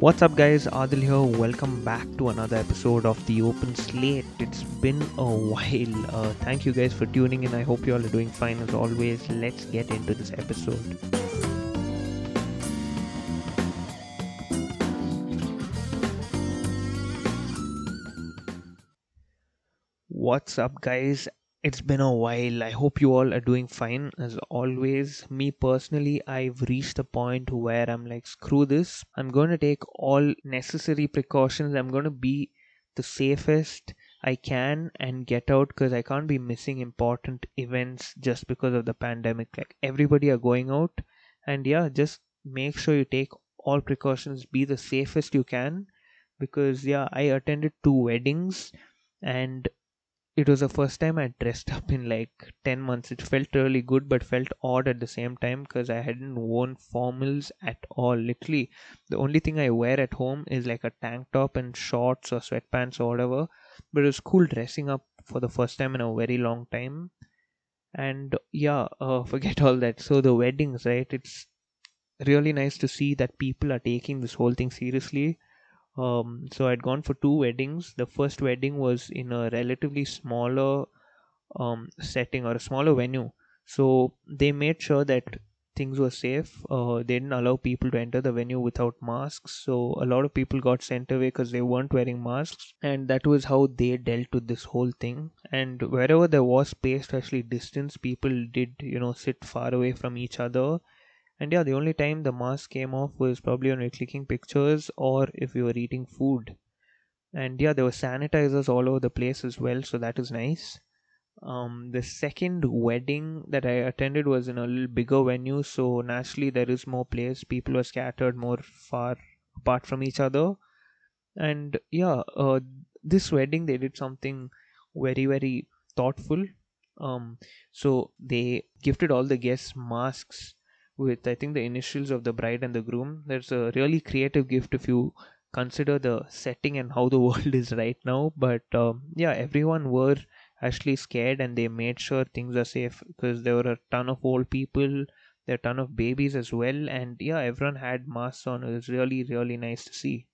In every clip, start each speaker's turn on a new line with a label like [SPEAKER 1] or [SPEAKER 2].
[SPEAKER 1] What's up, guys? Adil here. Welcome back to another episode of the Open Slate. It's been a while. Uh, thank you guys for tuning in. I hope you all are doing fine as always. Let's get into this episode. What's up, guys? It's been a while. I hope you all are doing fine. As always, me personally, I've reached a point where I'm like, screw this. I'm going to take all necessary precautions. I'm going to be the safest I can and get out because I can't be missing important events just because of the pandemic. Like, everybody are going out, and yeah, just make sure you take all precautions, be the safest you can because yeah, I attended two weddings and it was the first time I dressed up in like 10 months. It felt really good, but felt odd at the same time because I hadn't worn formals at all. Literally, the only thing I wear at home is like a tank top and shorts or sweatpants or whatever. But it was cool dressing up for the first time in a very long time. And yeah, uh, forget all that. So, the weddings, right? It's really nice to see that people are taking this whole thing seriously um, so I'd gone for two weddings. The first wedding was in a relatively smaller um, setting or a smaller venue. So they made sure that things were safe. Uh, they didn't allow people to enter the venue without masks. So a lot of people got sent away because they weren't wearing masks. And that was how they dealt with this whole thing. And wherever there was space to actually distance, people did, you know, sit far away from each other and yeah, the only time the mask came off was probably when we were clicking pictures or if we were eating food. And yeah, there were sanitizers all over the place as well, so that is nice. Um, the second wedding that I attended was in a little bigger venue, so naturally there is more place. People were scattered more far apart from each other. And yeah, uh, this wedding they did something very very thoughtful. Um, so they gifted all the guests masks with I think the initials of the bride and the groom. That's a really creative gift if you consider the setting and how the world is right now. But um, yeah, everyone were actually scared and they made sure things are safe because there were a ton of old people, there are a ton of babies as well, and yeah, everyone had masks on. It was really really nice to see.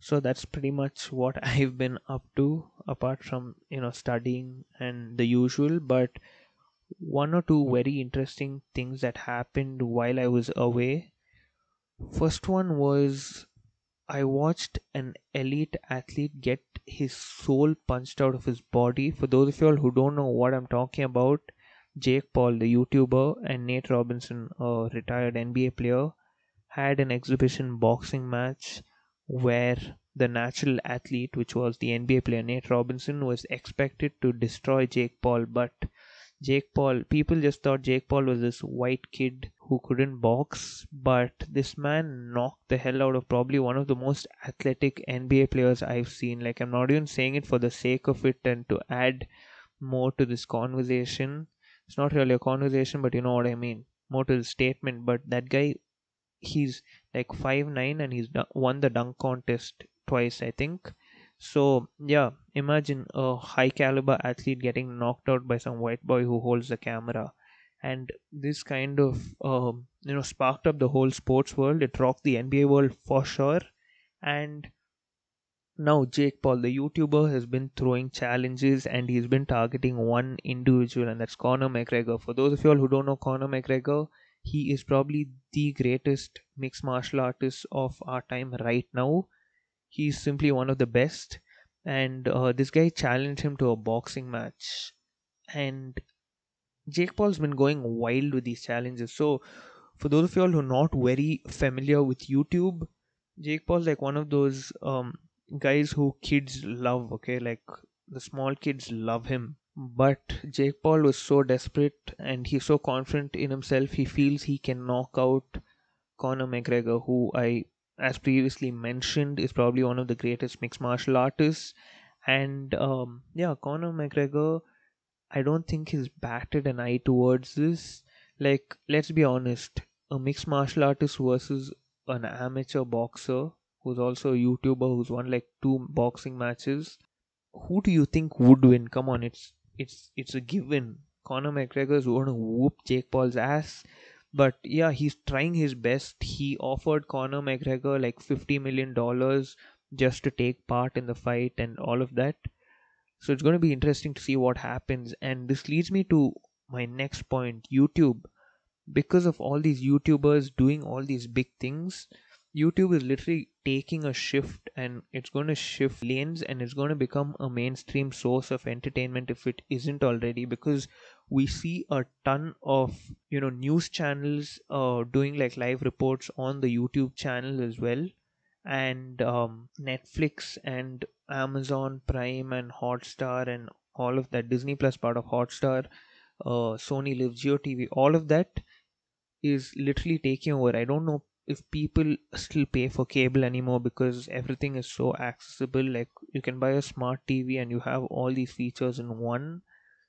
[SPEAKER 1] So that's pretty much what I've been up to apart from you know studying and the usual, but one or two very interesting things that happened while I was away. First one was I watched an elite athlete get his soul punched out of his body. For those of you all who don't know what I'm talking about, Jake Paul, the YouTuber, and Nate Robinson, a retired NBA player, had an exhibition boxing match where the natural athlete, which was the NBA player Nate Robinson, was expected to destroy Jake Paul, but Jake Paul, people just thought Jake Paul was this white kid who couldn't box, but this man knocked the hell out of probably one of the most athletic NBA players I've seen. Like, I'm not even saying it for the sake of it and to add more to this conversation. It's not really a conversation, but you know what I mean. More to the statement. But that guy, he's like five nine and he's won the dunk contest twice, I think. So, yeah, imagine a high caliber athlete getting knocked out by some white boy who holds the camera. And this kind of, um, you know, sparked up the whole sports world. It rocked the NBA world for sure. And now Jake Paul, the YouTuber, has been throwing challenges and he's been targeting one individual, and that's Conor McGregor. For those of you all who don't know Conor McGregor, he is probably the greatest mixed martial artist of our time right now he's simply one of the best. And uh, this guy challenged him to a boxing match. And jake paul's been going wild with these challenges. So for those of you all who are not very familiar with youtube jake paul's like one of those um, guys who kids love okay? Like the small kids love him. But jake paul was so desperate and he's so confident in himself he feels he can knock out conor mcgregor who i as previously mentioned, is probably one of the greatest mixed martial artists. And um, yeah, Conor McGregor, I don't think he's batted an eye towards this. Like, let's be honest, a mixed martial artist versus an amateur boxer who's also a YouTuber who's won like two boxing matches. Who do you think would win? Come on, it's it's it's a given. Conor McGregor is going to whoop Jake Paul's ass but yeah he's trying his best. He offered conor mcgregor like 50 million dollars just to take part in the fight and all of that. So it's going to be interesting to see what happens. And this leads me to my next point youtube. Because of all these youtubers doing all these big things youtube is literally taking a shift and it's going to shift lanes and it's going to become a mainstream source of entertainment if it isn't already because we see a ton of you know news channels uh, doing like live reports on the youtube channel as well. And um, netflix and amazon prime and hotstar and all of that disney plus part of hotstar uh, sony live geo tv all of that is literally taking over. I don't know if people still pay for cable anymore because everything is so accessible like you can buy a smart tv and you have all these features in one.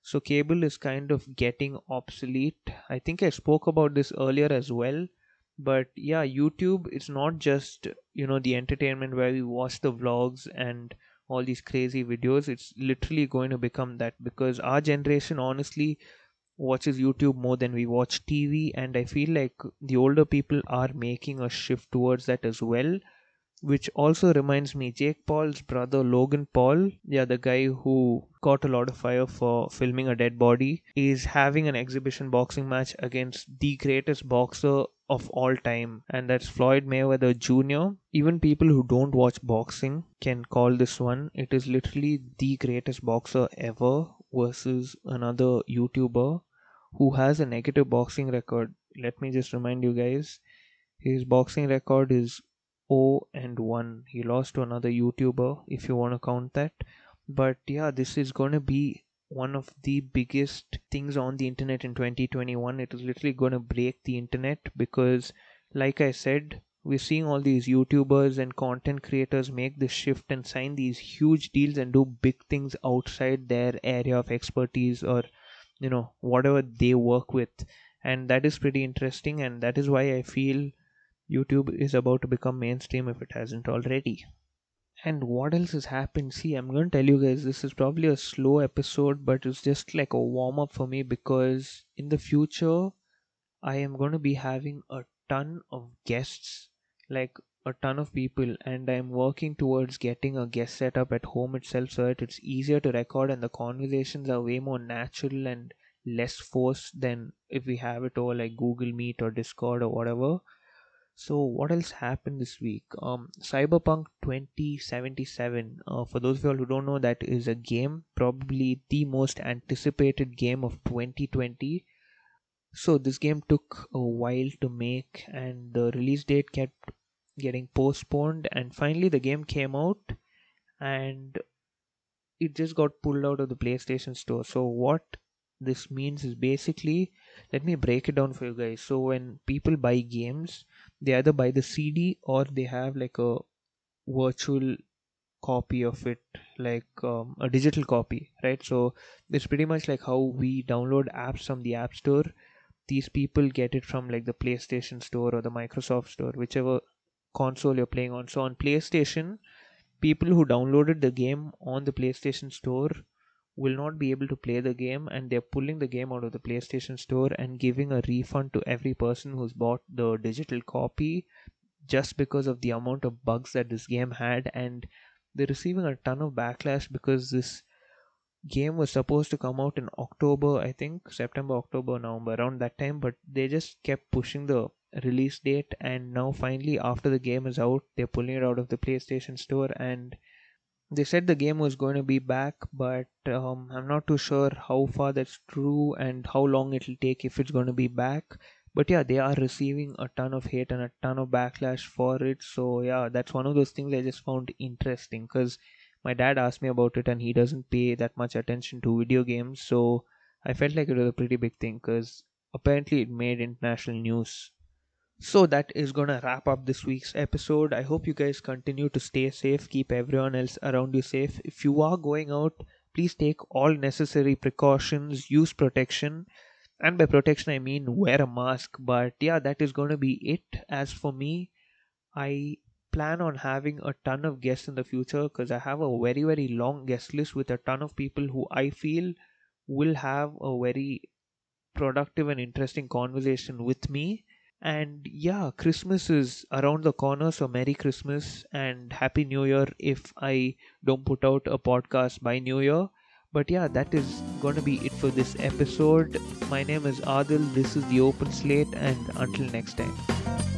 [SPEAKER 1] So cable is kind of getting obsolete. I think i spoke about this earlier as well. But yeah youtube it's not just you know the entertainment where we watch the vlogs and all these crazy videos. It's literally going to become that because our generation honestly watches youtube more than we watch tv and i feel like the older people are making a shift towards that as well which also reminds me Jake Paul's brother Logan Paul, yeah, the guy who caught a lot of fire for filming a dead body, is having an exhibition boxing match against the greatest boxer of all time, and that's Floyd Mayweather Jr. Even people who don't watch boxing can call this one. It is literally the greatest boxer ever versus another YouTuber who has a negative boxing record. Let me just remind you guys his boxing record is 0 and 1. He lost to another YouTuber, if you want to count that. But yeah, this is going to be one of the biggest things on the internet in 2021. It is literally going to break the internet because, like I said, we're seeing all these YouTubers and content creators make this shift and sign these huge deals and do big things outside their area of expertise or, you know, whatever they work with. And that is pretty interesting, and that is why I feel YouTube is about to become mainstream if it hasn't already. And what else has happened? See, I'm going to tell you guys this is probably a slow episode, but it's just like a warm up for me because in the future, I am going to be having a ton of guests, like a ton of people, and I'm working towards getting a guest setup at home itself so that it's easier to record and the conversations are way more natural and less forced than if we have it over like Google Meet or Discord or whatever so what else happened this week? Um, Cyberpunk 2077. Uh, for those of you who don't know, that is a game, probably the most anticipated game of 2020. So this game took a while to make, and the release date kept getting postponed, and finally the game came out, and it just got pulled out of the PlayStation Store. So what this means is basically, let me break it down for you guys. So when people buy games they either buy the cd or they have like a virtual copy of it like um, a digital copy right so it's pretty much like how we download apps from the app store these people get it from like the playstation store or the microsoft store whichever console you're playing on. So on playstation people who downloaded the game on the playstation store will not be able to play the game and they're pulling the game out of the PlayStation Store and giving a refund to every person who's bought the digital copy just because of the amount of bugs that this game had. And they're receiving a ton of backlash because this game was supposed to come out in October, I think September, October, November, around that time, but they just kept pushing the release date and now finally after the game is out, they're pulling it out of the PlayStation Store and they said the game was going to be back but um, i'm not too sure how far that's true and how long it'll take if it's going to be back. But yeah they are receiving a ton of hate and a ton of backlash for it so yeah that's one of those things i just found interesting because my dad asked me about it and he doesn't pay that much attention to video games so i felt like it was a pretty big thing because apparently it made international news so that is gonna wrap up this week's episode. I hope you guys continue to stay safe, keep everyone else around you safe. If you are going out, please take all necessary precautions, use protection. And by protection, I mean wear a mask. But yeah, that is gonna be it. As for me, I plan on having a ton of guests in the future because I have a very, very long guest list with a ton of people who I feel will have a very productive and interesting conversation with me. And yeah, Christmas is around the corner, so Merry Christmas and Happy New Year if I don't put out a podcast by New Year. But yeah, that is going to be it for this episode. My name is Adil, this is the Open Slate, and until next time.